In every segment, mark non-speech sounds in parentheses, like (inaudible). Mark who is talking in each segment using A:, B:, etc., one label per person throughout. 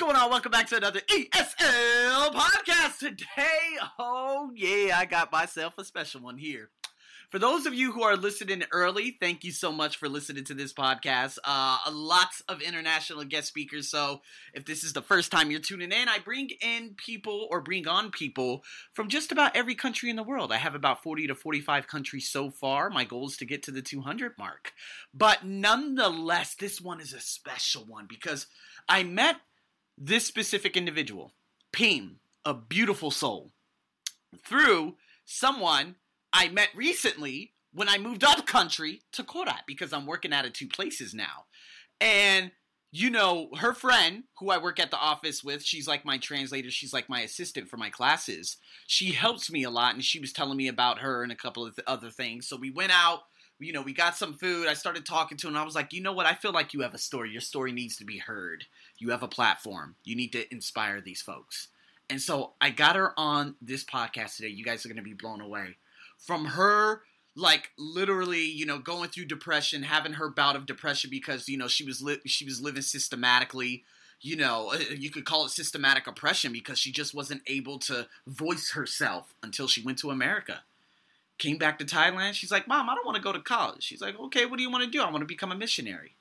A: going on? Welcome back to another ESL podcast. Today, oh yeah, I got myself a special one here. For those of you who are listening early, thank you so much for listening to this podcast. Uh, lots of international guest speakers. So if this is the first time you're tuning in, I bring in people or bring on people from just about every country in the world. I have about 40 to 45 countries so far. My goal is to get to the 200 mark. But nonetheless, this one is a special one because I met this specific individual, Pim, a beautiful soul, through someone I met recently when I moved up country to Korat because I'm working out of two places now. And you know, her friend who I work at the office with, she's like my translator, she's like my assistant for my classes. She helps me a lot and she was telling me about her and a couple of other things. So we went out, you know, we got some food. I started talking to him. I was like, "You know what? I feel like you have a story. Your story needs to be heard. You have a platform. You need to inspire these folks." And so I got her on this podcast today. You guys are going to be blown away from her like literally you know going through depression having her bout of depression because you know she was li- she was living systematically you know uh, you could call it systematic oppression because she just wasn't able to voice herself until she went to america came back to thailand she's like mom i don't want to go to college. She's like okay what do you want to do? I want to become a missionary.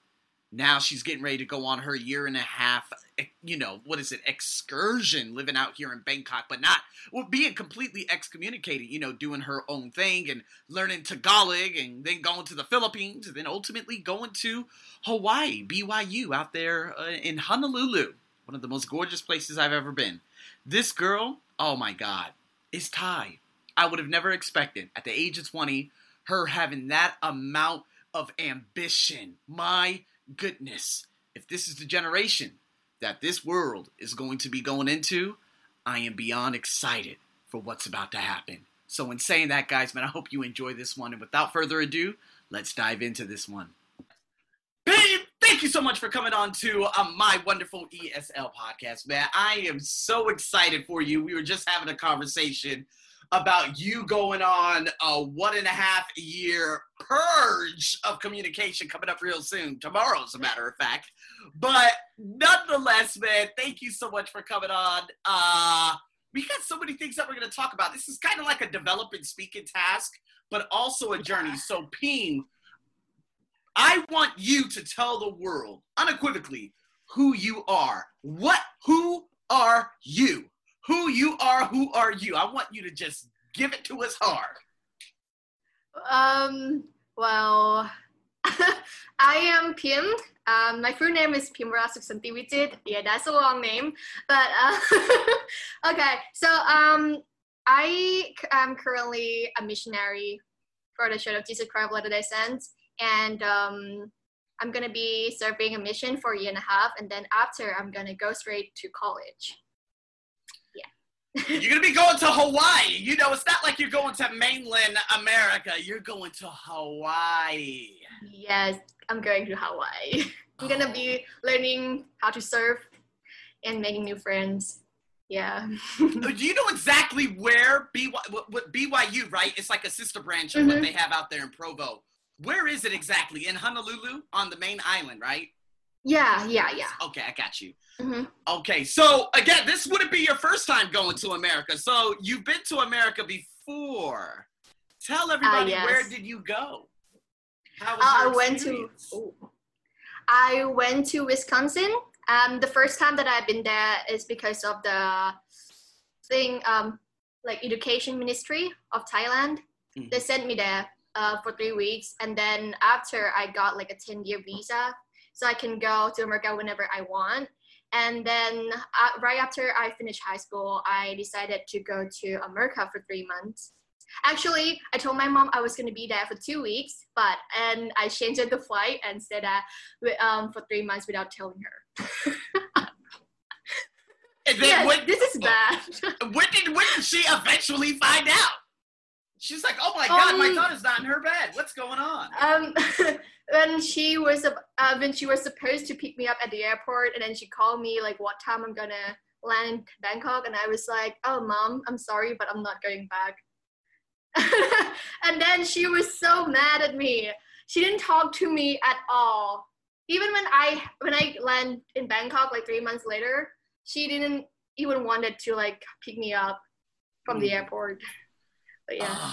A: Now she's getting ready to go on her year and a half eh, you know what is it excursion living out here in bangkok but not well being completely excommunicated you know doing her own thing and learning tagalog and then going to the philippines and then ultimately going to hawaii byu out there uh, in honolulu one of the most gorgeous places i've ever been. This girl oh my god is thai i would have never expected at the age of 20 her having that amount of ambition my goodness, if this is the generation that this world is going to be going into, I am beyond excited for what's about to happen. So, in saying that, guys, man, I hope you enjoy this one. And without further ado, let's dive into this one. Babe, thank you so much for coming on to uh, my wonderful ESL podcast, man. I am so excited for you. We were just having a conversation about you going on a one and a half year purge of communication coming up real soon. Tomorrow, as a matter of fact. But nonetheless, man, thank you so much for coming on. Uh, we got so many things that we're going to talk about. This is kind of like a developing speaking task, but also a journey. So, Pim, I want you to tell the world unequivocally who you are. What? Who are you? Who you are, who are you? I want you to just give it to us hard.
B: Um, well, (laughs) I am Pim. Um, my full name is Pimra Suksantiwichit. Yeah, that's a long name. But uh, (laughs) okay, so um, I am currently a missionary for the Church of Jesus Christ of Latter-day Saints, and um, I'm gonna be serving a mission for a year and a half, and then after I'm gonna go straight to college
A: you're gonna be going to Hawaii. You know, it's not like you're going to mainland America. You're going to Hawaii.
B: Yes, I'm going to Hawaii. I'm gonna be learning how to surf and making new friends. Yeah. (laughs)
A: Do you know exactly where BY, what, BYU, right? It's like a sister branch of mm-hmm. what they have out there in Provo. Where is it exactly? In Honolulu on the main island, right?
B: Yeah, yeah, yeah.
A: Okay, I got you. Mm-hmm. Okay, so again, this wouldn't be your first time going to America. So you've been to America before. Tell everybody uh, yes. where did you go?
B: How was uh, I went to. I went to Wisconsin. Um, the first time that I've been there is because of the thing, um, like education ministry of Thailand. Mm-hmm. They sent me there uh, for three weeks, and then after I got like a ten year visa so I can go to America whenever I want. And then uh, right after I finished high school, I decided to go to America for three months. Actually, I told my mom I was going to be there for two weeks, but and I changed the flight and said that um, for three months without telling her. yes, when, this is bad. (laughs)
A: when did when did she eventually find out? She's like, "Oh my god, um, my daughter's not in her bed. What's going on?"
B: Um, (laughs) when she was uh, when she was supposed to pick me up at the airport, and then she called me like, "What time I'm gonna land in Bangkok?" And I was like, "Oh, mom, I'm sorry, but I'm not going back." (laughs) and then she was so mad at me. She didn't talk to me at all. Even when I when I land in Bangkok like three months later, she didn't even wanted to like pick me up from mm. the airport. But yeah.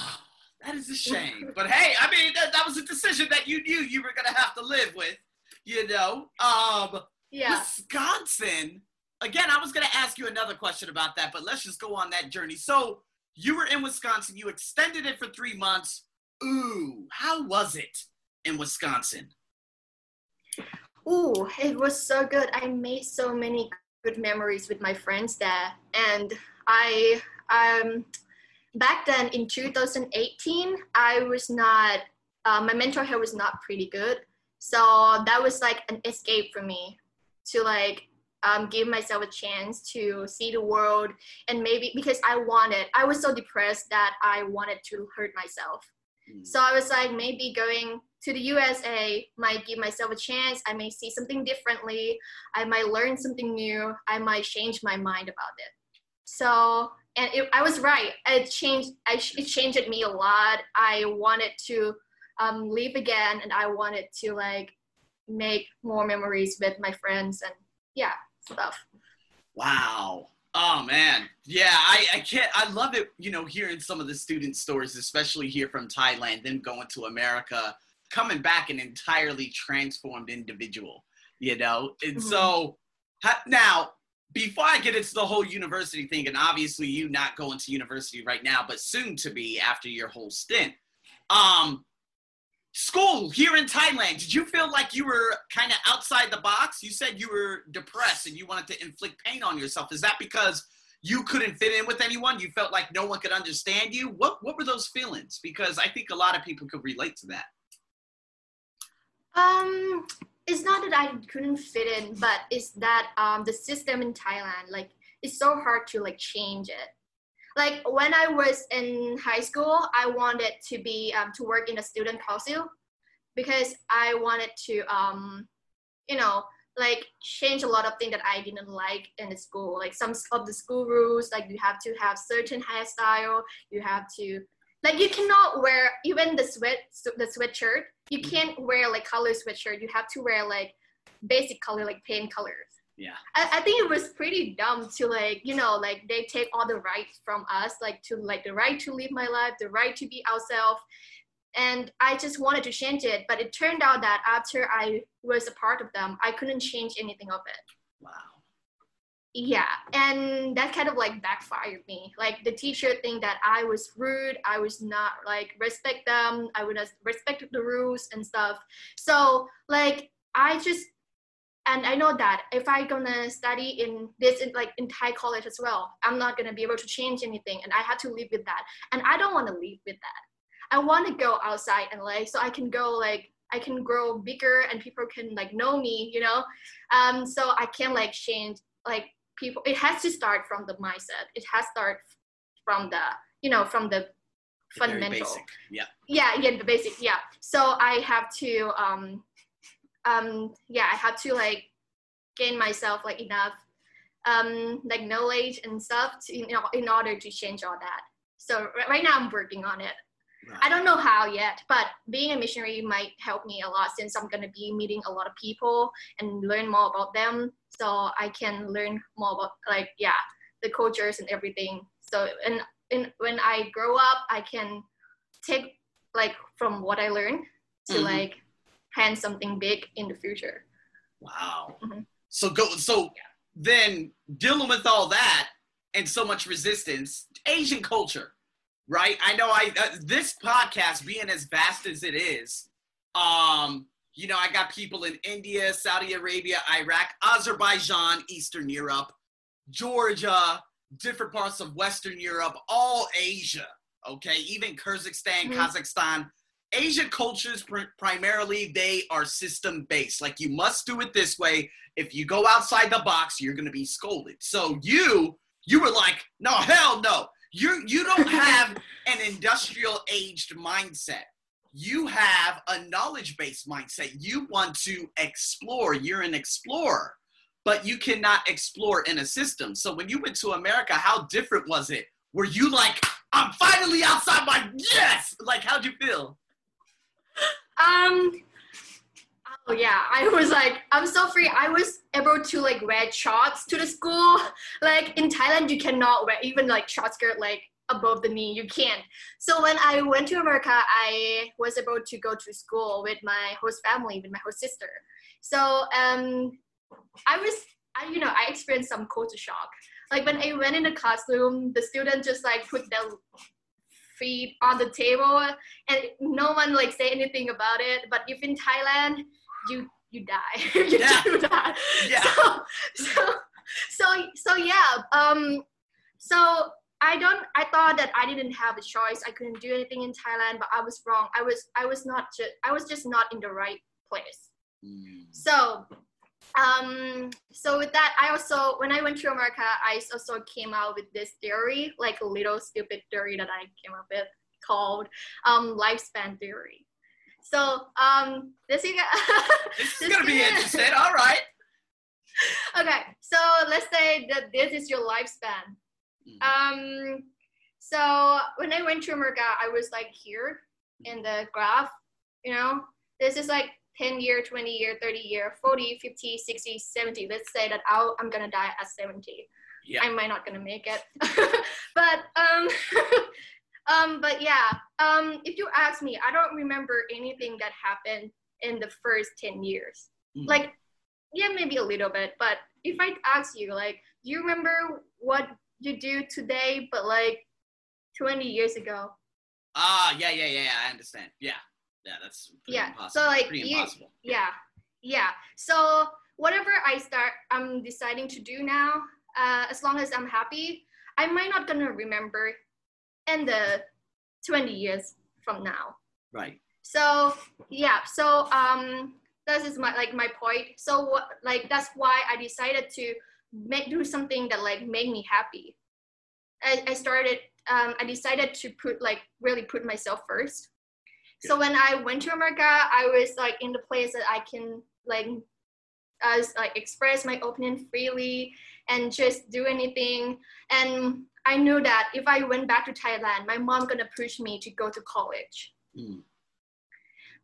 A: That is a shame. but hey, I mean that, that was a decision that you knew you were gonna have to live with, you know. Um yeah. Wisconsin. Again, I was gonna ask you another question about that, but let's just go on that journey. So you were in Wisconsin, you extended it for three months. Ooh, how was it in Wisconsin?
B: Ooh, it was so good. I made so many good memories with my friends there. And I, um, back then in 2018, I was not, uh, my mental health was not pretty good. So that was like an escape for me to like um, give myself a chance to see the world and maybe because I wanted, I was so depressed that I wanted to hurt myself. Mm. So I was like, maybe going to the USA might give myself a chance. I may see something differently. I might learn something new. I might change my mind about it. So, and it, I was right. It changed. I, it changed me a lot. I wanted to um, live again, and I wanted to like make more memories with my friends and yeah, stuff.
A: Wow. Oh man, yeah, I, I can't. I love it. You know, hearing some of the student stories, especially here from Thailand, then going to America, coming back an entirely transformed individual. You know, and mm-hmm. so now before I get into the whole university thing, and obviously you not going to university right now, but soon to be after your whole stint. Um, school here in Thailand, did you feel like you were kind of outside the box? You said you were depressed and you wanted to inflict pain on yourself. Is that because you couldn't fit in with anyone? You felt like no one could understand you? What what were those feelings? Because I think a lot of people could relate to that.
B: Um it's not that I couldn't fit in, but it's that um the system in Thailand like it's so hard to like change it like when I was in high school, I wanted to be um, to work in a student council because I wanted to um, you know like change a lot of things that I didn't like in the school. Like some of the school rules, like you have to have certain hairstyle, you have to like you cannot wear even the sweat the sweatshirt. You mm-hmm. can't wear like color sweatshirt. You have to wear like basic color like plain colors.
A: Yeah.
B: I, I think it was pretty dumb to like you know like they take all the rights from us like to like the right to live my life the right to be ourselves. And i just wanted to change it but it turned out that after i was a part of them i couldn't change anything of it.
A: Wow
B: yeah and that kind of like backfired me like the teacher think that i was rude i was not like respect them i would respect the rules and stuff so like i just and I know that if I gonna study in this in, like in Thai college as well, I'm not gonna be able to change anything, and I have to live with that. And I don't want to live with that. I want to go outside and like so I can go like I can grow bigger and people can like know me, you know. Um, so I can like change like people. It has to start from the mindset. It has to start from the you know from the, the fundamental.
A: Yeah.
B: Yeah, yeah, the basic. Yeah. So I have to um um, yeah, I have to like gain myself like enough um, like knowledge and stuff to, you know, in order to change all that. So right now I'm working on it. Right. I don't know how yet, but being a missionary might help me a lot since I'm gonna be meeting a lot of people and learn more about them. So I can learn more about like yeah the cultures and everything. So and, and when I grow up, I can take like from what I learned to mm-hmm. like plan something big in the future.
A: Wow. Mm-hmm. So go. So then dealing with all that and so much resistance, Asian culture, right? I know I uh, this podcast being as vast as it is, um, you know, I got people in India, Saudi Arabia, Iraq, Azerbaijan, Eastern Europe, Georgia, different parts of Western Europe, all Asia. Okay, even Kyrgyzstan, mm-hmm. Kazakhstan. Asia cultures pr- primarily they are system based. Like you must do it this way. If you go outside the box, you're gonna be scolded. So you you were like, no, hell no. You you don't (laughs) have an industrial aged mindset. You have a knowledge based mindset. You want to explore. You're an explorer, but you cannot explore in a system. So when you went to America, how different was it? Were you like, I'm finally outside my yes? Like, how'd you feel?
B: Um, Oh yeah, I was like, I'm so free. I was able to like wear shorts to the school. (laughs) Like in Thailand, you cannot wear even like short skirt like above the knee. You can't. So when I went to America, I was able to go to school with my host family, with my host sister. So um, I was, I you know, I experienced some culture shock. Like when I went in the classroom, the student just like put their feet on the table and no one like say anything about it. But if in Thailand, you you die. (laughs) you
A: Yeah.
B: do die.
A: Yeah.
B: So, so so so yeah. Um so I don't I thought that I didn't have a choice. I couldn't do anything in Thailand, but I was wrong. I was I was not just I was just not in the right place.
A: Mm.
B: So um so with that I also when I went to America I also came out with this theory, like a little stupid theory that I came up with called um lifespan theory. So um this is (laughs)
A: This is gonna be interesting. All right. (laughs)
B: okay, so let's say that this is your lifespan.
A: Mm.
B: Um, so when I went to America, I was like here in the graph, you know, this is like 10 year, 20 year, 30 year, 40, 50, 60, 70. Let's say that I'll, I'm gonna die at 70.
A: Yeah.
B: I might not gonna make it. (laughs) but um (laughs) um but yeah, um if you ask me, I don't remember anything that happened in the first 10 years.
A: Mm.
B: Like yeah, maybe a little bit, but if I ask you like, do you remember what you do today but like 20 years ago?
A: Ah, yeah, yeah, yeah, yeah. I understand. Yeah, yeah. That's pretty
B: Yeah,
A: Impossible.
B: so, like,
A: pretty
B: you-
A: impossible.
B: yeah yeah so whatever i start i'm deciding to do now uh, as long as i'm happy i might not gonna remember in the 20 years from now
A: Right.
B: so yeah so um this is my like my point so what like that's why i decided to make do something that like make me happy. I, I started um, i decided to put like really put myself first. So when i went to america i was like in the place that i can like as like express my opinion freely and just do anything. And i knew that if i went back to thailand my mom gonna push me to go to college.
A: Mm.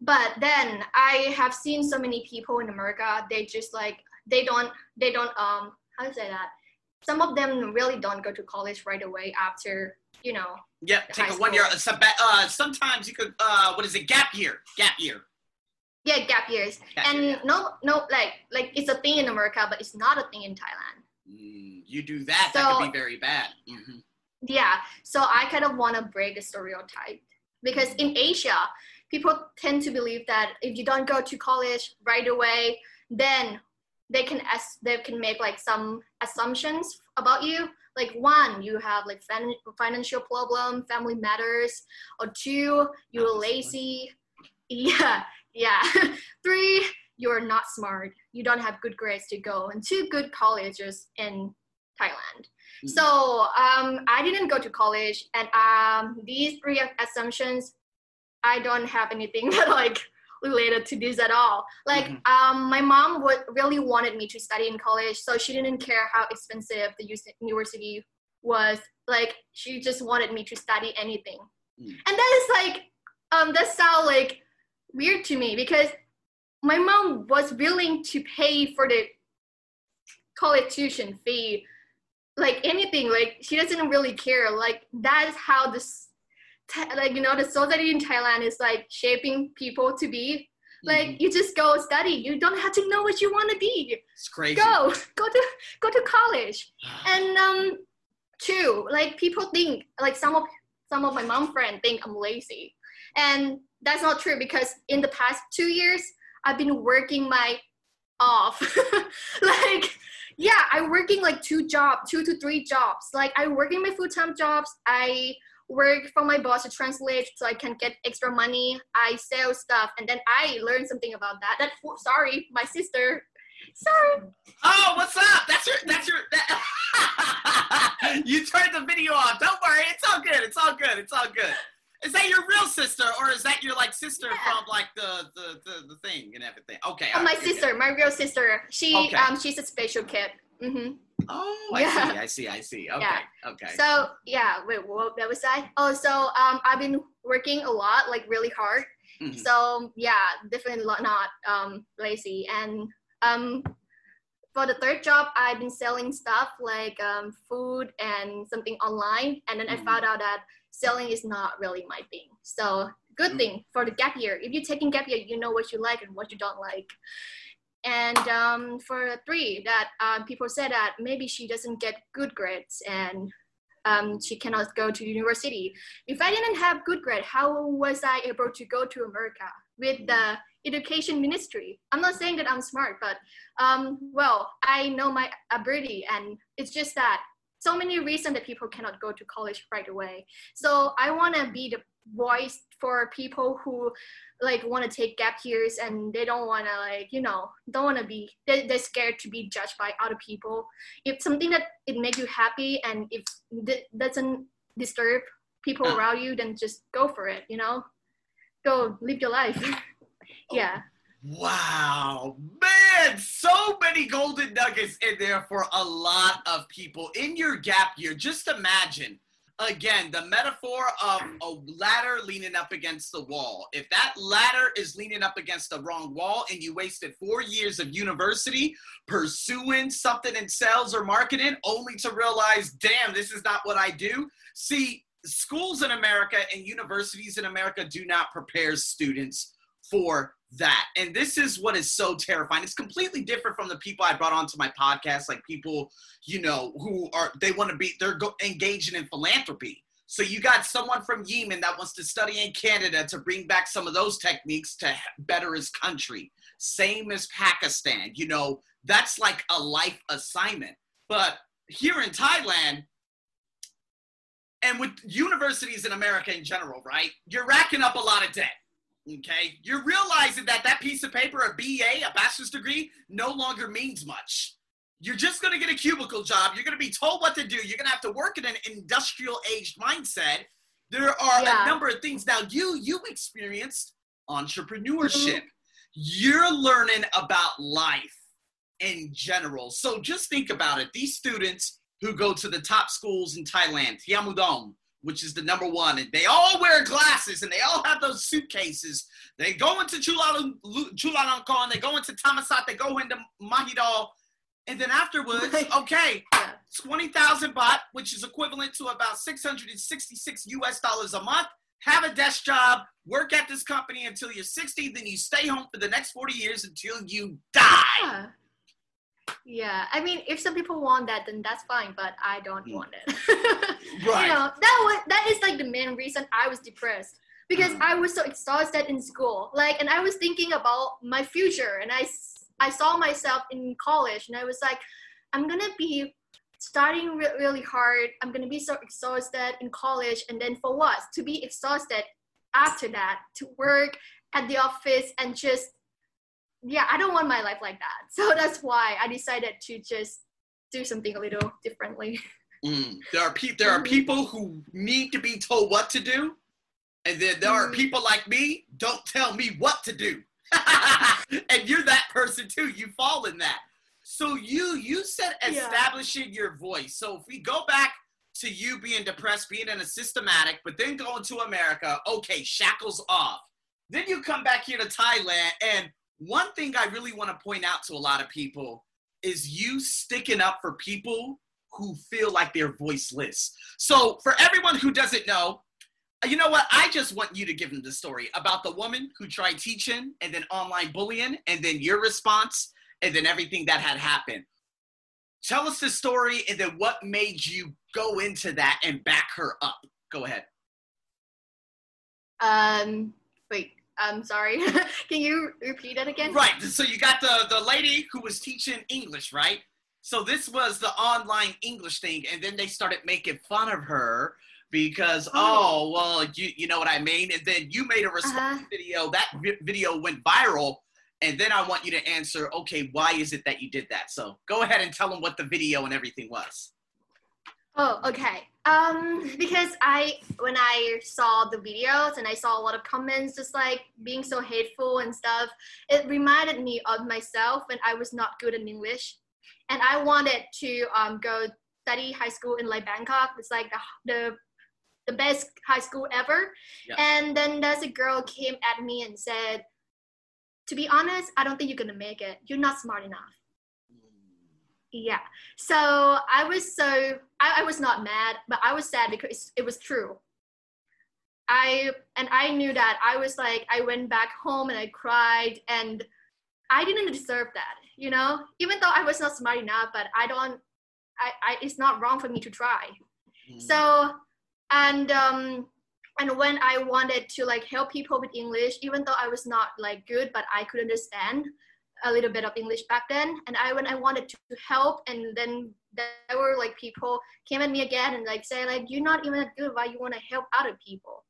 B: but then i have seen so many people in america they just like they don't they don't um to say that some of them really don't go to college right away after you know
A: Yeah. Take a one year. uh, sometimes you could. Uh, what is it? Gap year. Gap year.
B: yeah gap years
A: Gap
B: and
A: year,
B: no no like like it's a thing in america but it's not a thing in thailand
A: Mm, you do that. that
B: So-
A: could be very bad. hmm
B: yeah so i kind of want to break the stereotype because in asia people tend to believe that if you don't go to college right away then they can as they can make like some assumptions about you. Like one you have like fin- financial problem family matters. Or two you're lazy. (laughs) Yeah yeah. (laughs) Three you're not smart. You don't have good grades to go into good colleges in thailand.
A: Mm.
B: so um, I didn't go to college, and um, these three assumptions, I don't have anything (laughs) that like related to this at all. Like
A: Mhm.
B: um, my mom would really wanted me to study in college, so she didn't care how expensive the university was. Like she just wanted me to study anything,
A: Mm.
B: and that is like um, that sound like weird to me because my mom was willing to pay for the college tuition fee like anything like she doesn't really care like that is how this like you know the society in thailand is like shaping people to be. Like
A: Mhm.
B: you just go study. You don't have to know what you want to be.
A: It's crazy.
B: go. (laughs) Go to go to college. And um two like people think like some of some of my mom friends think i'm lazy. And that's not true because in the past two years i've been working my off. (laughs) Like yeah i'm working like two jobs two to three jobs. Like i work in my full-time jobs. I work for my boss to translate so i can get extra money i sell stuff and then i learn something about that that sorry my sister sorry
A: Oh, what's up? That's your. That's your. That, (laughs) you turned the video off. Don't worry. It's all good. It's all good. It's all good. Is that your real sister, or is that your like sister
B: Yeah.
A: from like the the the, the thing and everything? Okay.
B: Oh, my sister, my real sister. She
A: Okay.
B: um she's a special kid. hmm
A: Oh, I see. I see. I see. Okay.
B: Yeah.
A: Okay.
B: So yeah, wait, what that was I? Oh, so um I've been working a lot, like really hard, Mm-hmm. So yeah, definitely not um, lazy. And um, for the third job, I've been selling stuff like um, food and something online, and then mm-hmm. I found out that selling is not really my thing. So good mm-hmm. thing for the gap year. If you're taking gap year, you know what you like and what you don't like. And um, for three, that um, people said that maybe she doesn't get good grades and um, she cannot go to university. If I didn't have good grade, how was I able to go to America with the education ministry? I'm not saying that I'm smart, but um, well, I know my ability, and it's just that so many reasons that people cannot go to college right away. So I want to be the voice for people who like want to take gap years and they don't want to like you know don't want to be they're, they're scared to be judged by other people. If something that it makes you happy and if it doesn't disturb people around you then just go for it you know? Go live your life. (laughs) Yeah
A: Wow, man, so many golden nuggets in there for a lot of people in your gap year. Just imagine again, the metaphor of a ladder leaning up against the wall. If that ladder is leaning up against the wrong wall and you wasted four years of university pursuing something in sales or marketing only to realize, damn, this is not what I do. See, schools in America and universities in America do not prepare students for that. And this is what is so terrifying. It's completely different from the people I brought onto my podcast, like people, you know, who are, they want to be, they're go, engaging in philanthropy. So you got someone from Yemen that wants to study in Canada to bring back some of those techniques to better his country. Same as Pakistan, you know, that's like a life assignment. But here in Thailand, and with universities in America in general, right? You're racking up a lot of debt Okay, you're realizing that that piece of paper, a BA, a bachelor's degree, no longer means much. You're just going to get a cubicle job. You're going to be told what to do. You're going to have to work in an industrial aged mindset. There are yeah. a number of things. Now, you you experienced entrepreneurship. Mm-hmm. You're learning about life in general. So just think about it. These students who go to the top schools in Thailand, Triam Udom, which is the number one. And they all wear glasses and they all have those suitcases. They go into Chulalongkorn, they go into Thammasat, they go into Mahidol. And then afterwards, okay, 20,000 baht, which is equivalent to about 666 US dollars a month. Have a desk job, work at this company until you're 60, then you stay home for the next 40 years until you die.
B: Yeah. Yeah, I mean, if some people want that, then that's fine. But I don't mm. want it. right. (laughs) You know, that was that is like the main reason I was depressed because mm. I was so exhausted in school. Like, and I was thinking about my future, and I I saw myself in college, and I was like, I'm gonna be starting re- really hard. I'm gonna be so exhausted in college, and then for what? To be exhausted after that, to work at the office and just yeah, I don't want my life like that. (laughs) So that's why I decided to just do something a little differently.
A: Mm. There are people. There are mm-hmm. people who need to be told what to do, and then there are mm-hmm. people like me. Don't tell me what to do, (laughs) and you're that person too. You fall in that. So you you said establishing yeah. your voice. So if we go back to you being depressed, being in a systematic, but then going to America, okay, shackles off. Then you come back here to Thailand and one thing I really want to point out to a lot of people is you sticking up for people who feel like they're voiceless. So, for everyone who doesn't know, you know what? I just want you to give them the story about the woman who tried teaching and then online bullying, and then your response, and then everything that had happened. Tell us the story, and then what made you go into that and back her up. Go ahead.
B: Um, wait, I'm sorry. (laughs) Can you repeat it again?
A: Right. So you got the the lady who was teaching English, right? So this was the online English thing, and then they started making fun of her because oh, oh well you you know what I mean. And then you made a response uh-huh. video. That vi- video went viral. And then I want you to answer, okay, why is it that you did that? So go ahead and tell them what the video and everything was.
B: Oh, okay. Um, because I when I saw the videos and I saw a lot of comments just like being so hateful and stuff, it reminded me of myself when I was not good in English, and I wanted to um, go study high school in like Bangkok. It's like the, the the best high school ever. Yeah. And then there's a girl came at me and said, to be honest, I don't think you're gonna make it. You're not smart enough. Yeah. So I was so I, I was not mad, but I was sad because it was true. I and I knew that I was like I went back home and I cried and I didn't deserve that, you know. Even though I was not smart enough, but I don't. I, I it's not wrong for me to try. Mm. So and um and when I wanted to like help people with English, even though I was not like good, but I could understand a little bit of English back then. And I when I wanted to help, and then there were like people came at me again and like say like you're not even that good. Why you want to help other people?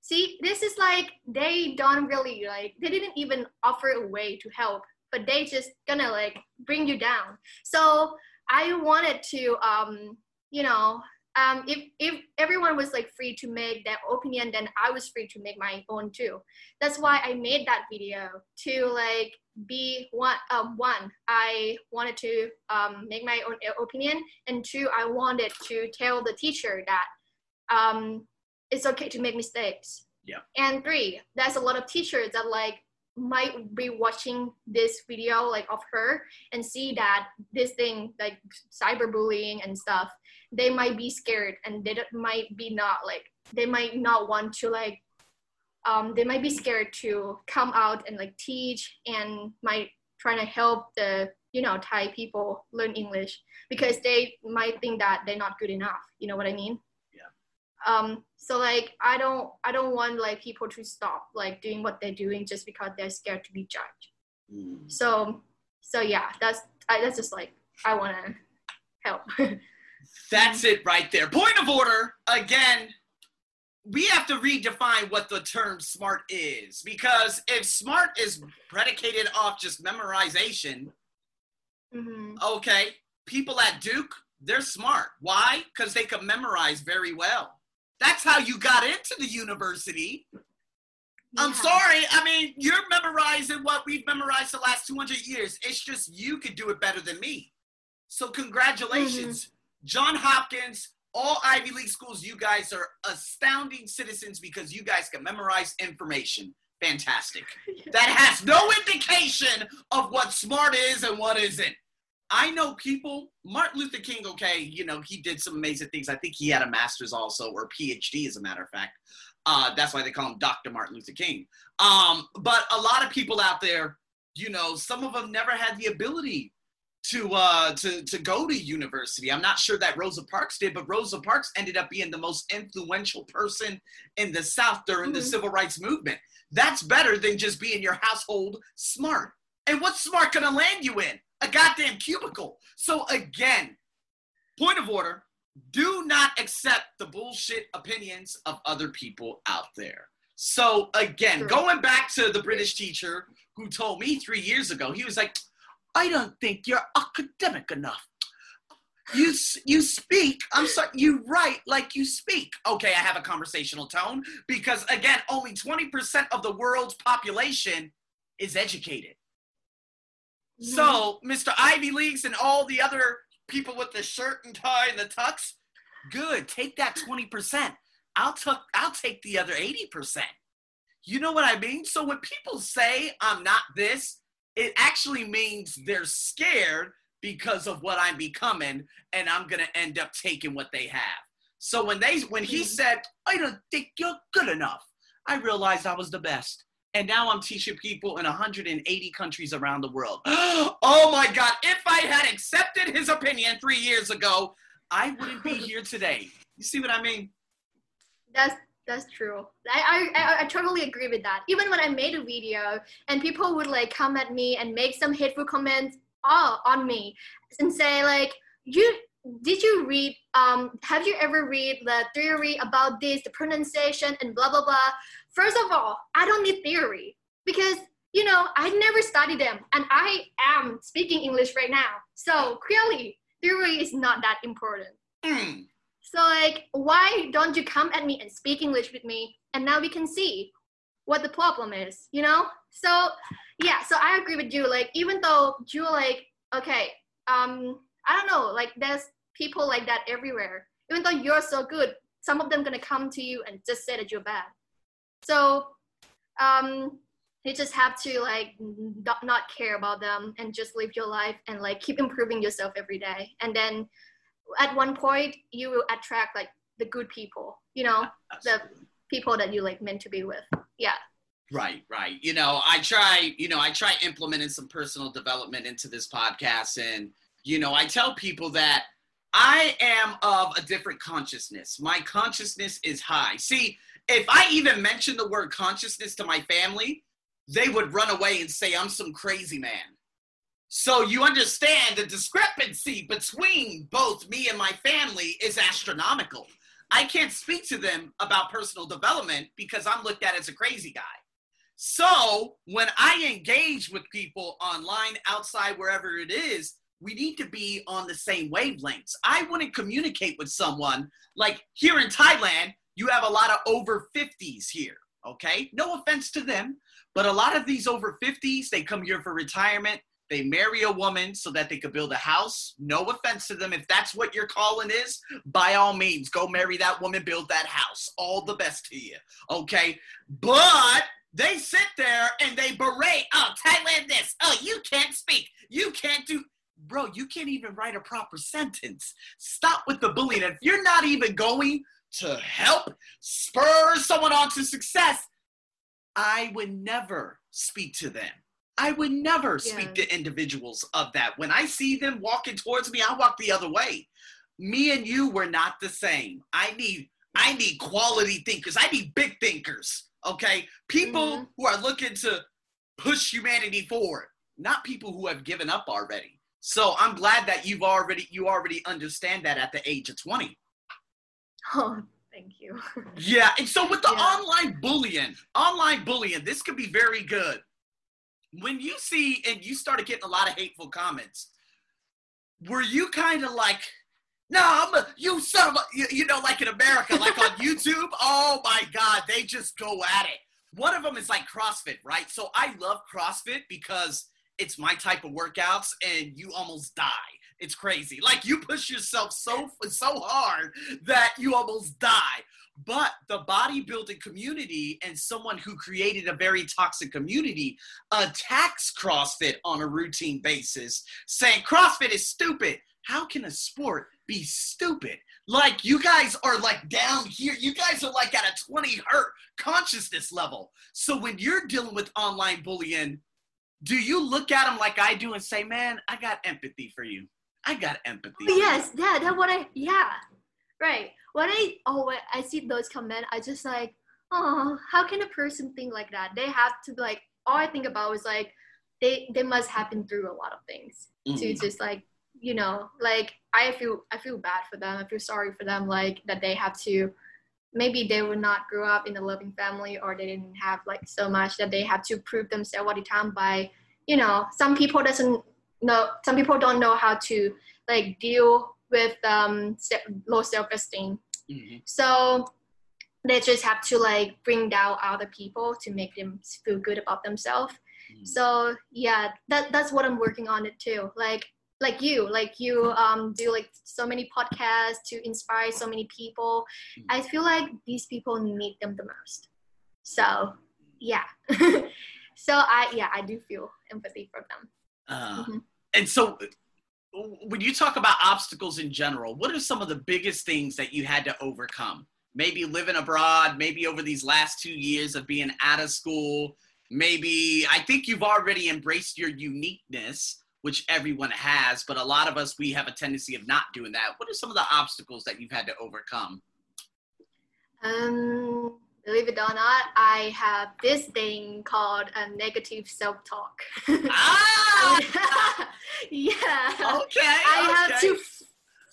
B: See, this is like they don't really like they didn't even offer a way to help, but they just gonna like bring you down. So I wanted to um you know um, if if everyone was like free to make their opinion, then I was free to make my own too. That's why I made that video to like be one. Um, one, I wanted to um, make my own opinion, and two, I wanted to tell the teacher that um, it's okay to make mistakes.
A: Yeah.
B: And three, there's a lot of teachers that like might be watching this video like of her and see that this thing like cyberbullying and stuff they might be scared and they might be not like they might not want to like um, they might be scared to come out and like teach and might trying to help the you know thai people learn english because they might think that they're not good enough. You know what i mean um so like i don't i don't want like people to stop like doing what they're doing just because they're scared to be judged mm. so so yeah that's I, that's just like i want to help (laughs)
A: That's it right there. Point of order. Again, we have to redefine what the term smart is because if smart is predicated off just memorization, mm-hmm. okay, people at Duke, they're smart. Why? Because they can memorize very well. That's how you got into the university. Yeah. I'm sorry. I mean, you're memorizing what we've memorized the last 200 years. It's just you could do it better than me. So, congratulations. Mm-hmm. John Hopkins, all Ivy League schools, you guys are astounding citizens because you guys can memorize information. Fantastic. (laughs) That has no indication of what smart is and what isn't. I know people, Martin Luther King, okay, you know, he did some amazing things. I think he had a master's also, or PhD, as a matter of fact. Uh, that's why they call him Dr. Martin Luther King. Um, but a lot of people out there, you know, some of them never had the ability to uh to to go to university. I'm not sure that Rosa Parks did, but Rosa Parks ended up being the most influential person in the South during mm-hmm. the civil rights movement. That's better than just being your household smart. And what's smart gonna land you in? A goddamn cubicle. So again, point of order, do not accept the bullshit opinions of other people out there. So again, sure. going back to the British teacher who told me three years ago, he was like, I don't think you're academic enough. You you speak. I'm sorry. You write like you speak. Okay, I have a conversational tone because again, only 20% of the world's population is educated. Mm-hmm. So, Mr. Ivy Leagues and all the other people with the shirt and tie and the tux, good. Take that 20%. I'll tuck. I'll take the other 80%. You know what I mean? So when people say I'm not this, it actually means they're scared because of what I'm becoming, and I'm gonna end up taking what they have. So when they when he mm-hmm. said, I don't think you're good enough, I realized I was the best. And now I'm teaching people in 180 countries around the world. (gasps) oh my God, if I had accepted his opinion three years ago, I wouldn't be here today. You see what I mean?
B: That's that's true. I, I, I totally agree with that. Even when I made a video and people would like come at me and make some hateful comments all on me and say like, you did you read um have you ever read the theory about this the pronunciation and blah blah blah first of all i don't need theory because you know i never studied them and i am speaking english right now so clearly theory is not that important mm. So like, why don't you come at me and speak English with me? And now we can see what the problem is, you know? So yeah, so I agree with you. Like, even though you like, okay, um, I don't know, like there's people like that everywhere. Even though you're so good, some of them gonna come to you and just say that you're bad. So um, you just have to like not, not care about them and just live your life and like keep improving yourself every day. And then at one point you will attract like the good people, you know, Absolutely. the people that you like meant to be with. Yeah.
A: Right, right. You know, I try, you know, I try implementing some personal development into this podcast and you know, I tell people that I am of a different consciousness. My consciousness is high. See, if I even mention the word consciousness to my family, they would run away and say I'm some crazy man. So you understand the discrepancy between both me and my family is astronomical. I can't speak to them about personal development because I'm looked at as a crazy guy. So when I engage with people online, outside, wherever it is, we need to be on the same wavelengths. I wouldn't communicate with someone like here in Thailand, you have a lot of over 50s here, okay? No offense to them, but a lot of these over 50s, they come here for retirement. They marry a woman so that they could build a house. No offense to them. If that's what your calling is, by all means, go marry that woman, build that house. All the best to you. Okay. But they sit there and they berate, oh, Thailand this. Oh, you can't speak. You can't do. Bro, you can't even write a proper sentence. Stop with the bullying. If you're not even going to help spur someone on to success, I would never speak to them. I would never yeah. speak to individuals of that. When I see them walking towards me, I walk the other way. Me and you were not the same. I need I need quality thinkers. I need big thinkers. Okay? People mm-hmm. who are looking to push humanity forward, not people who have given up already. So I'm glad that you've already you already understand that at the age of 20. (laughs)
B: Oh, thank you.
A: yeah, and so with the yeah. online bullying, online bullying, this could be very good when you see and you started getting a lot of hateful comments, were you kind of like, no, I'm a, you son of a, you, you know, like in America, like on (laughs) YouTube? Oh my God, they just go at it. One of them is like CrossFit, right? So I love CrossFit because it's my type of workouts and you almost die. It's crazy. Like you push yourself so so hard that you almost die. But the bodybuilding community and someone who created a very toxic community attacks CrossFit on a routine basis, saying CrossFit is stupid. How can a sport be stupid? Like you guys are like down here. You guys are like at a 20 hurt consciousness level. So when you're dealing with online bullying, do you look at them like I do and say, "Man, I got empathy for you. I got empathy."
B: yes, yeah, that's what I. Yeah, right when I oh when I see those comments, I just like, oh, how can a person think like that? They have to be like all I think about is like they they must have been through a lot of things mm-hmm. to just like you know like I feel I feel bad for them. I feel sorry for them like that they have to maybe they would not grow up in a loving family or they didn't have like so much that they have to prove themselves all the time by you know some people doesn't know some people don't know how to like deal with um, low self-esteem Mm-hmm. So they just have to like bring down other people to make them feel good about themselves. Mm-hmm. So yeah, that that's what I'm working on it too. Like like you, like you um, do like so many podcasts to inspire so many people. Mm-hmm. I feel like these people need them the most. So yeah. (laughs) so I yeah I do feel empathy for them.
A: Uh, mm-hmm. And so when you talk about obstacles in general, what are some of the biggest things that you had to overcome? Maybe living abroad, maybe over these last two years of being out of school, maybe I think you've already embraced your uniqueness, which everyone has, but a lot of us, we have a tendency of not doing that. What are some of the obstacles that you've had to overcome?
B: Um, believe it or not, I have this thing called a negative self-talk. (laughs)
A: Ah!
B: yeah.
A: Okay.
B: I okay. have to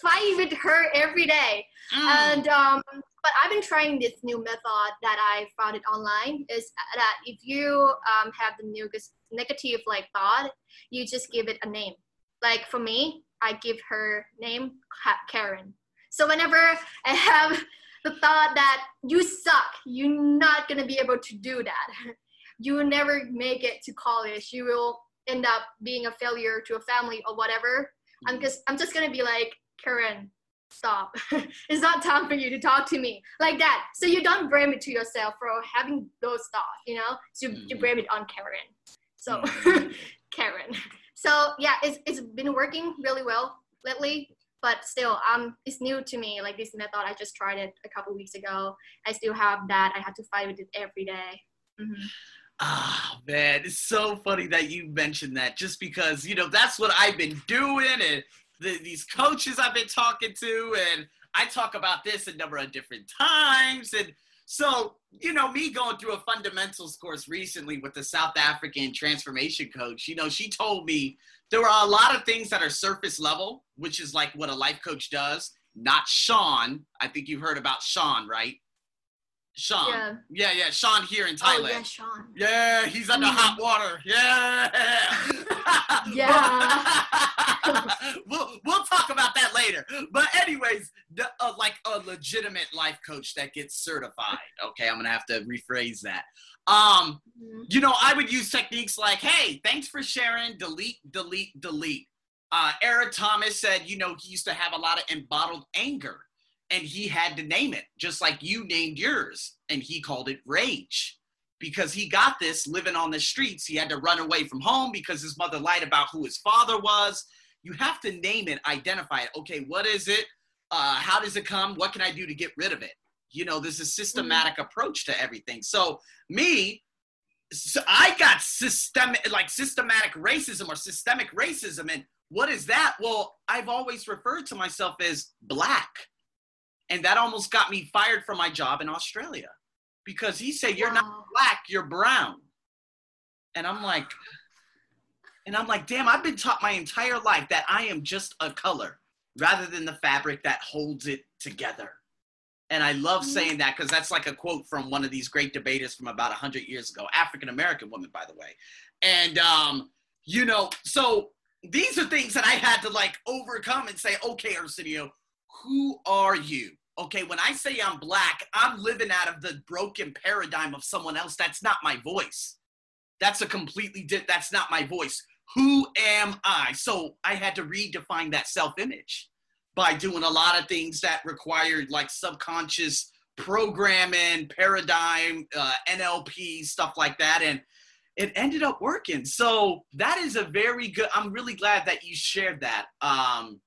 B: fight with her every day. Mm. And um, but I've been trying this new method that I found it online. Is that if you um, have the negative like thought, you just give it a name. Like for me, I give her name Karen. So whenever I have the thought that you suck, you're not gonna be able to do that. You will never make it to college. You will end up being a failure to a family or whatever. I'm mm-hmm. just I'm just gonna be like, Karen, stop. (laughs) it's not time for you to talk to me like that. So you don't blame it to yourself for having those thoughts, you know. So mm-hmm. you blame it on Karen. So mm-hmm. (laughs) Karen. So yeah, it's it's been working really well lately. But still, um, it's new to me. Like this method, I just tried it a couple weeks ago. I still have that. I have to fight with it every day. Mm-hmm.
A: Ah, oh, man, it's so funny that you mentioned that just because, you know, that's what I've been doing and the, these coaches I've been talking to, and I talk about this a number of different times. And so, you know, me going through a fundamentals course recently with the South African transformation coach, you know, she told me there are a lot of things that are surface level, which is like what a life coach does, not Sean. I think you've heard about Sean, right? Sean. Yeah. yeah, yeah, Sean here in Thailand. Oh,
B: yeah, Sean.
A: Yeah, he's under mm. hot water. Yeah.
B: yeah. (laughs)
A: we'll, we'll talk about that later. But anyways, the, uh, like a legitimate life coach that gets certified. Okay, I'm going to have to rephrase that. Um, mm-hmm. you know, I would use techniques like, "Hey, thanks for sharing, delete, delete, delete." Uh, Eric Thomas said, you know, he used to have a lot of embottled anger and he had to name it just like you named yours and he called it rage. Because he got this living on the streets. He had to run away from home because his mother lied about who his father was. You have to name it identify it. Okay what is it? Uh, how does it come? What can i do to get rid of it? You know there's a systematic mm-hmm. approach to everything. So me so i got systemic like systematic racism or systemic racism. And what is that? Well i've always referred to myself as black and that almost got me fired from my job in Australia because he said, You're wow. not black, you're brown. And I'm like, and I'm like, damn, I've been taught my entire life that I am just a color rather than the fabric that holds it together. And I love saying that because that's like a quote from one of these great debaters from about 100 years ago, African American woman, by the way. And, um, you know, so these are things that I had to like overcome and say, okay, Arsenio, who are you? Okay, when I say I'm black, I'm living out of the broken paradigm of someone else. That's not my voice. That's a completely di- that's not my voice. Who am I? So I had to redefine that self-image by doing a lot of things that required like subconscious programming, paradigm, uh, NLP, stuff like that, and it ended up working. So that is a very good. I'm really glad that you shared that. Um,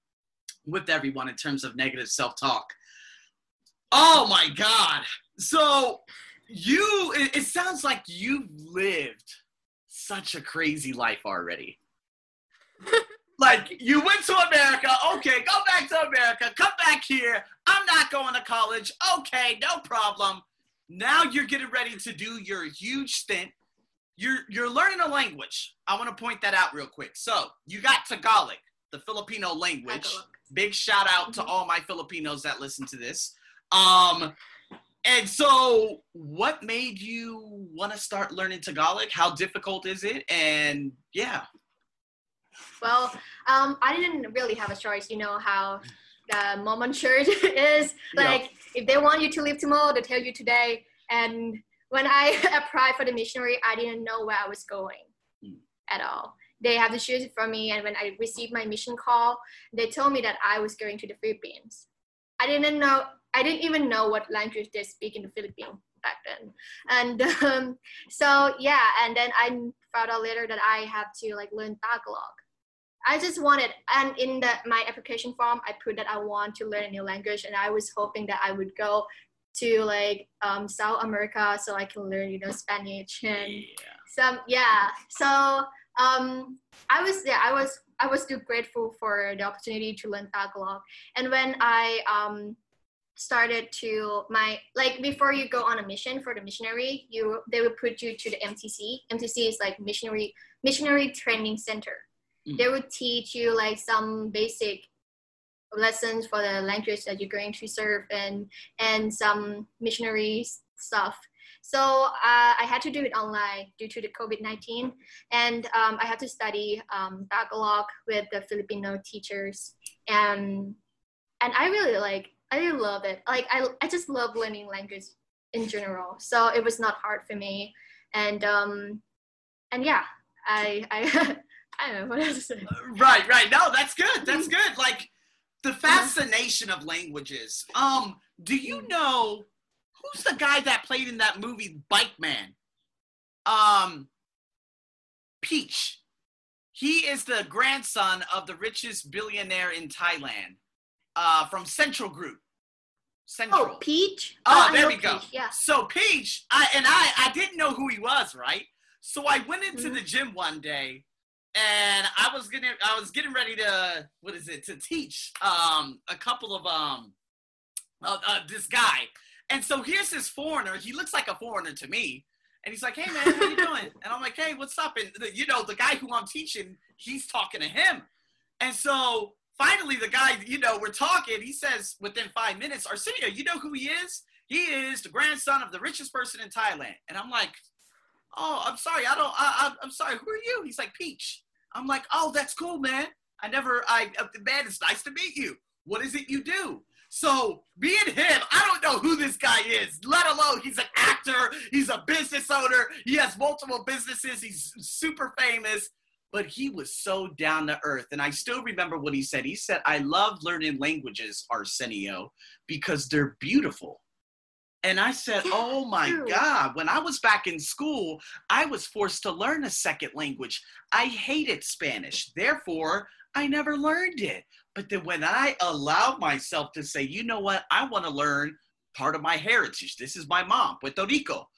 A: with everyone in terms of negative self-talk. Oh my God. So you, it, it sounds like you've lived such a crazy life already. (laughs) like you went to America, okay, go back to America, come back here. I'm not going to college. Okay, no problem. Now you're getting ready to do your huge stint. You're you're learning a language. I want to point that out real quick. So you got Tagalog, the Filipino language. Tagalog. Big shout out to all my Filipinos that listen to this. Um, and so, what made you want to start learning Tagalog? How difficult is it? And yeah.
B: Well, um, I didn't really have a choice. You know how the Mormon church (laughs) is. Like, yep. if they want you to leave tomorrow, they tell you today. And when I (laughs) applied for the missionary, I didn't know where I was going mm. at all they have to choose it for me. And when I received my mission call, they told me that I was going to the Philippines. I didn't know, I didn't even know what language they speak in the Philippines back then. And (laughs) um, so, yeah, and then I found out later that I have to like learn Tagalog. I just wanted, and in the, my application form, I put that I want to learn a new language, and I was hoping that I would go to like um, South America so I can learn, you know, Spanish and yeah. some, yeah. So um, I was yeah, I was I was still grateful for the opportunity to learn Tagalog. And when I um, started to my like before you go on a mission for the missionary, you they will put you to the MTC. MTC is like missionary missionary training center. Mm. They would teach you like some basic lessons for the language that you're going to serve and and some missionary stuff so uh, I had to do it online due to the COVID-19. And um, I had to study um, Tagalog with the Filipino teachers. And, and I really like, I really love it. Like, I, I just love learning language in general. So it was not hard for me. And, um, and yeah, I, I, (laughs) I don't know what else to say.
A: Right, right. No, that's good. That's good. Like, the fascination of languages. Um, do you mm. know who's the guy that played in that movie Bike Man? Um, Peach. He is the grandson of the richest billionaire in Thailand, uh, from Central Group.
B: Central. Oh, Peach.
A: Oh, oh there we Peach. go. Yeah. So Peach, I and I, I didn't know who he was, right? So I went into mm-hmm. the gym one day and I was getting I was getting ready to what is it to teach um a couple of um uh, uh, this guy. And so here's this foreigner. He looks like a foreigner to me. And he's like, "Hey man, how you doing?" (laughs) And I'm like, "Hey, what's up?" And the, you know, the guy who I'm teaching, he's talking to him. And so finally, the guy, you know, we're talking. He says within five minutes, Arsenio, you know who he is? He is the grandson of the richest person in Thailand. And I'm like, oh, I'm sorry, I don't, I, I, am sorry, who are you? He's like, Peach. I'm like, oh, that's cool, man. I never, I, uh, man, it's nice to meet you. What is it you do? So being him, I don't know who this guy is, let alone he's an actor, he's a business owner, he has multiple businesses, he's super famous, but he was so down to earth. And I still remember what he said. He said, I love learning languages, Arsenio, because they're beautiful. And I said, Oh my God, when I was back in school, I was forced to learn a second language. I hated Spanish. Therefore, I never learned it. But then when I allowed myself to say, You know what? I want to learn part of my heritage. This is my mom, Puerto Rico.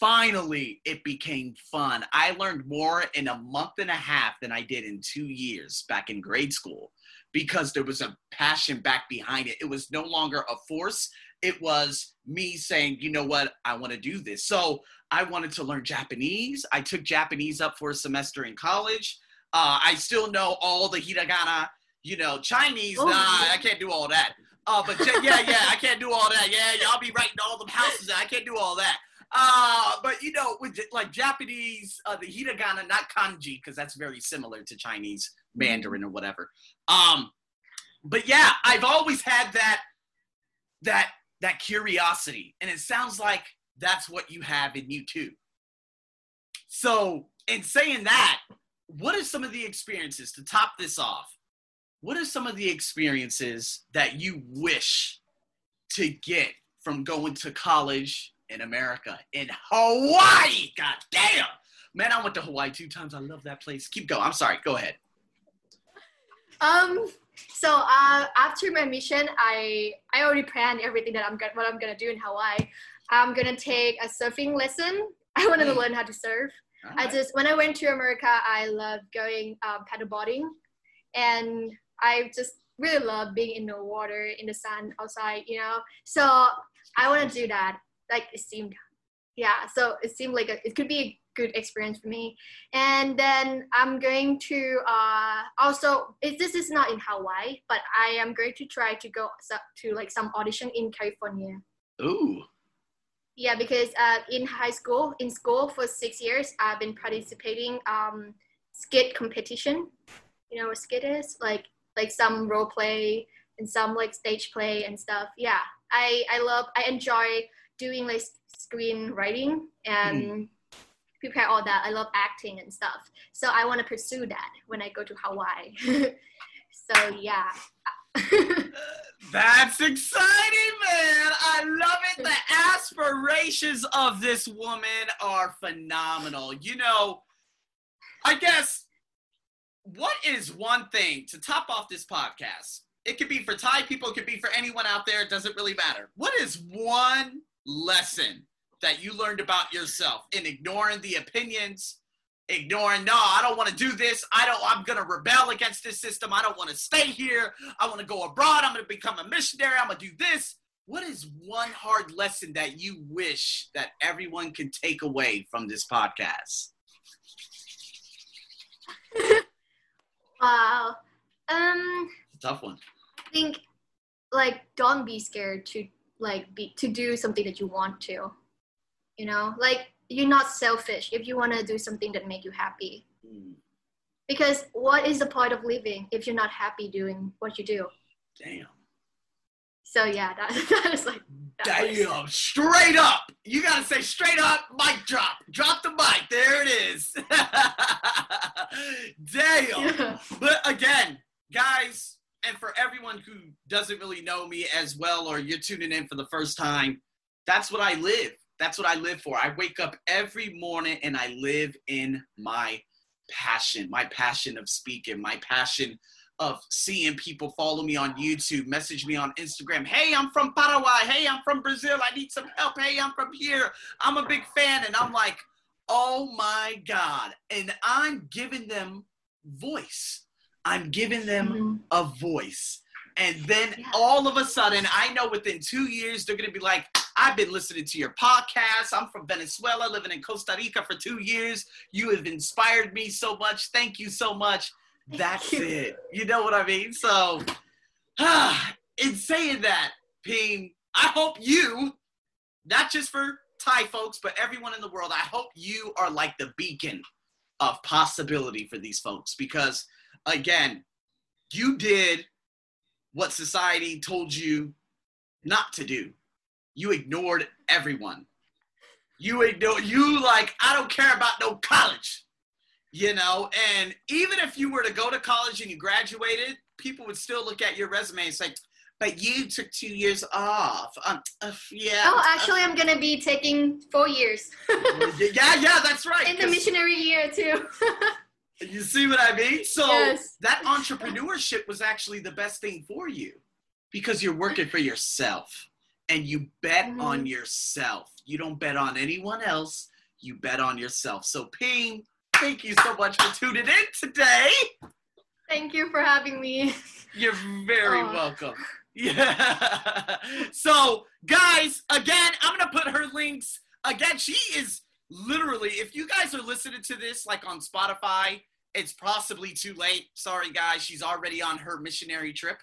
A: Finally, it became fun. I learned more in a month and a half than I did in two years back in grade school because there was a passion back behind it. It was no longer a force, it was me saying, you know what, I want to do this. So I wanted to learn Japanese. I took Japanese up for a semester in college. Uh, I still know all the hiragana, you know, Chinese. Oh. Nah, I can't do all that. Uh, but yeah, yeah, I can't do all that. Yeah, I'll be writing all the houses. I can't do all that. Uh, but you know, with like Japanese, uh, the hiragana, not kanji, because that's very similar to Chinese Mandarin or whatever. Um, but yeah, I've always had that that that curiosity. And it sounds like that's what you have in you too. So, in saying that, what are some of the experiences to top this off? What are some of the experiences that you wish to get from going to college in America, in Hawaii? God damn. Man, I went to Hawaii two times. I love that place. Keep going. I'm sorry. Go ahead.
B: Um, so uh, after my mission, I I already planned everything that I'm gonna what I'm gonna do in Hawaii. I'm gonna take a surfing lesson. I wanted to mm. learn how to surf. Right. I just when I went to America, I loved going um, paddleboarding, and I just really love being in the water, in the sun, outside. You know, so I want to do that. Like it seemed, yeah. So it seemed like a, it could be a good experience for me. And then I'm going to uh, also, this is not in Hawaii, but I am going to try to go to like some audition in California.
A: Ooh.
B: Yeah, because uh, in high school, in school for six years, I've been participating um, skit competition. You know what skit is? Like like some role play and some like stage play and stuff. Yeah, I I love I enjoy doing like screenwriting and mm prepare all that. I love acting and stuff. So I want to pursue that when I go to Hawaii. (laughs) so yeah. (laughs)
A: That's exciting, man. I love it. The aspirations of this woman are phenomenal. You know, I guess what is one thing to top off this podcast? It could be for Thai people, it could be for anyone out there, it doesn't really matter. What is one lesson that you learned about yourself in ignoring the opinions, ignoring, no, I don't want to do this. I don't, I'm going to rebel against this system. I don't want to stay here. I want to go abroad. I'm going to become a missionary. I'm going to do this. What is one hard lesson that you wish that everyone can take away from this podcast? (laughs)
B: wow. Um,
A: tough one.
B: I think like don't be scared to like be to do something that you want to you know like you're not selfish if you want to do something that make you happy. Mm. because what is the point of living if you're not happy doing what you do?
A: Damn.
B: So yeah that, (laughs) that is like
A: that damn was... straight up. You gotta say straight up mic drop. Drop the mic. There it is. (laughs) Damn. Yeah. but again guys and for everyone who doesn't really know me as well, or you're tuning in for the first time, that's what I live. That's what I live for. I wake up every morning and I live in my passion, my passion of speaking, my passion of seeing people follow me on YouTube, message me on Instagram. Hey, I'm from Paraguay. Hey, I'm from Brazil. I need some help. Hey, I'm from here. I'm a big fan. And I'm like, oh my God. And I'm giving them voice. I'm giving them mm-hmm. a voice. And then all of a sudden, I know within two years, they're going to be like, I've been listening to your podcast. I'm from Venezuela, living in Costa Rica for two years. You have inspired me so much. Thank you so much. That's you. it. You know what I mean? So, ah, (sighs) in saying that, Pim, I hope you, not just for Thai folks, but everyone in the world, I hope you are like the beacon of possibility for these folks because, again, you did what society told you not to do. You ignored everyone. You ignore you like I don't care about no college you know? And even if you were to go to college and you graduated people would still look at your resume and say but you took two years off. Um, uh, yeah.
B: Oh actually i'm gonna be taking four years. (laughs)
A: Yeah yeah that's right
B: in the missionary year too. (laughs)
A: You see what i mean? So yes. that entrepreneurship was actually the best thing for you because you're working for yourself and you bet mm-hmm. on yourself you don't bet on anyone else you bet on yourself so Pim Thank you so much for tuning in today.
B: Thank you for having me.
A: You're very oh. welcome. Yeah. (laughs) So, guys, again, I'm going to put her links. Again, she is literally, if you guys are listening to this like on Spotify, it's possibly too late. Sorry, guys. She's already on her missionary trip.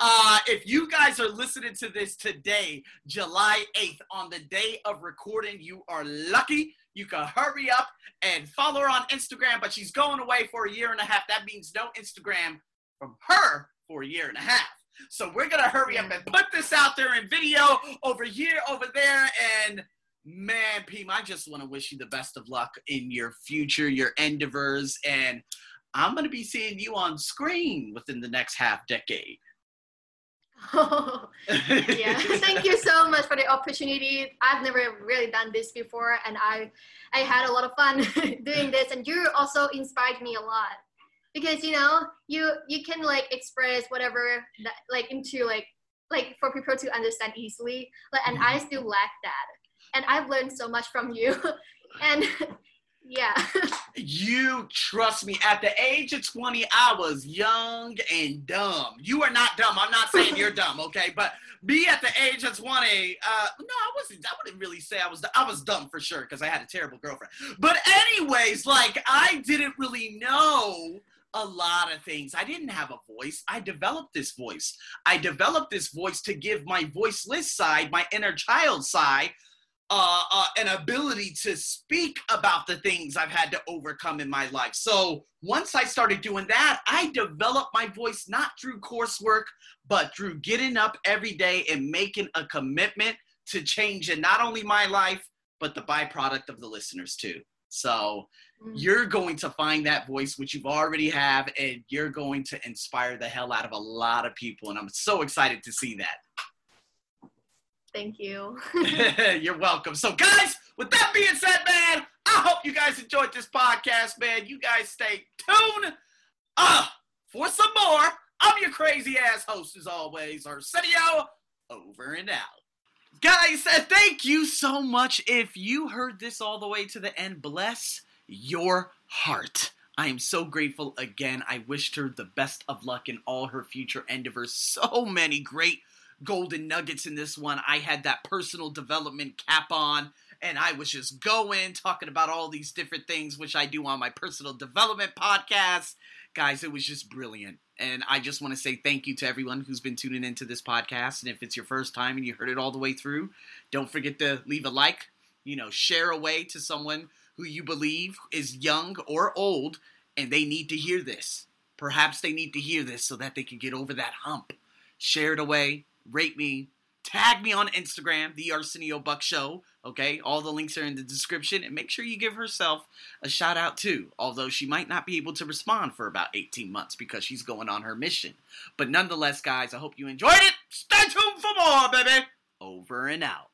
A: Uh, if you guys are listening to this today, July 8th, on the day of recording, you are lucky you can hurry up and follow her on Instagram, but she's going away for a year and a half. That means no Instagram from her for a year and a half. So we're gonna hurry up and put this out there in video over here, over there, and man, Pim, I just want to wish you the best of luck in your future, your endeavors, and I'm gonna be seeing you on screen within the next half decade.
B: Oh, (laughs) yeah. (laughs) Thank you so much for the opportunity. I've never really done this before, and I, I had a lot of fun (laughs) doing this. And you also inspired me a lot because you know you you can like express whatever that like into like like for people to understand easily. Like, and I mm-hmm. still lack that. And I've learned so much from you. and yeah. (laughs)
A: you trust me. At the age of 20, I was young and dumb. You are not dumb. I'm not saying you're dumb, okay? But me at the age of 20, uh, no, I wasn't. I wouldn't really say I was. I was dumb for sure because I had a terrible girlfriend. But anyways, like I didn't really know a lot of things. I didn't have a voice. I developed this voice. I developed this voice to give my voiceless side, my inner child side, uh, uh, an ability to speak about the things I've had to overcome in my life. So once I started doing that, I developed my voice not through coursework, but through getting up every day and making a commitment to changing not only my life, but the byproduct of the listeners too. So mm. you're going to find that voice, which you've already have, and you're going to inspire the hell out of a lot of people. And I'm so excited to see that.
B: Thank you. (laughs) (laughs)
A: You're welcome. So, guys, with that being said, man, I hope you guys enjoyed this podcast, man. You guys stay tuned uh, for some more. I'm your crazy ass host, as always, Arsenio, over and out. Guys, uh, thank you so much. If you heard this all the way to the end, bless your heart. I am so grateful again. I wished her the best of luck in all her future endeavors. So many great golden nuggets in this one. I had that personal development cap on and I was just going talking about all these different things which I do on my personal development podcast. Guys, it was just brilliant. And I just want to say thank you to everyone who's been tuning into this podcast. And if it's your first time and you heard it all the way through, don't forget to leave a like, you know, share away to someone who you believe is young or old and they need to hear this. Perhaps they need to hear this so that they can get over that hump. Share it away, rate me, Tag me on Instagram, the Arsenio Buck Show. Okay, all the links are in the description, and make sure you give herself a shout out too. Although she might not be able to respond for about 18 months because she's going on her mission. But nonetheless, guys, I hope you enjoyed it. Stay tuned for more, baby. Over and out.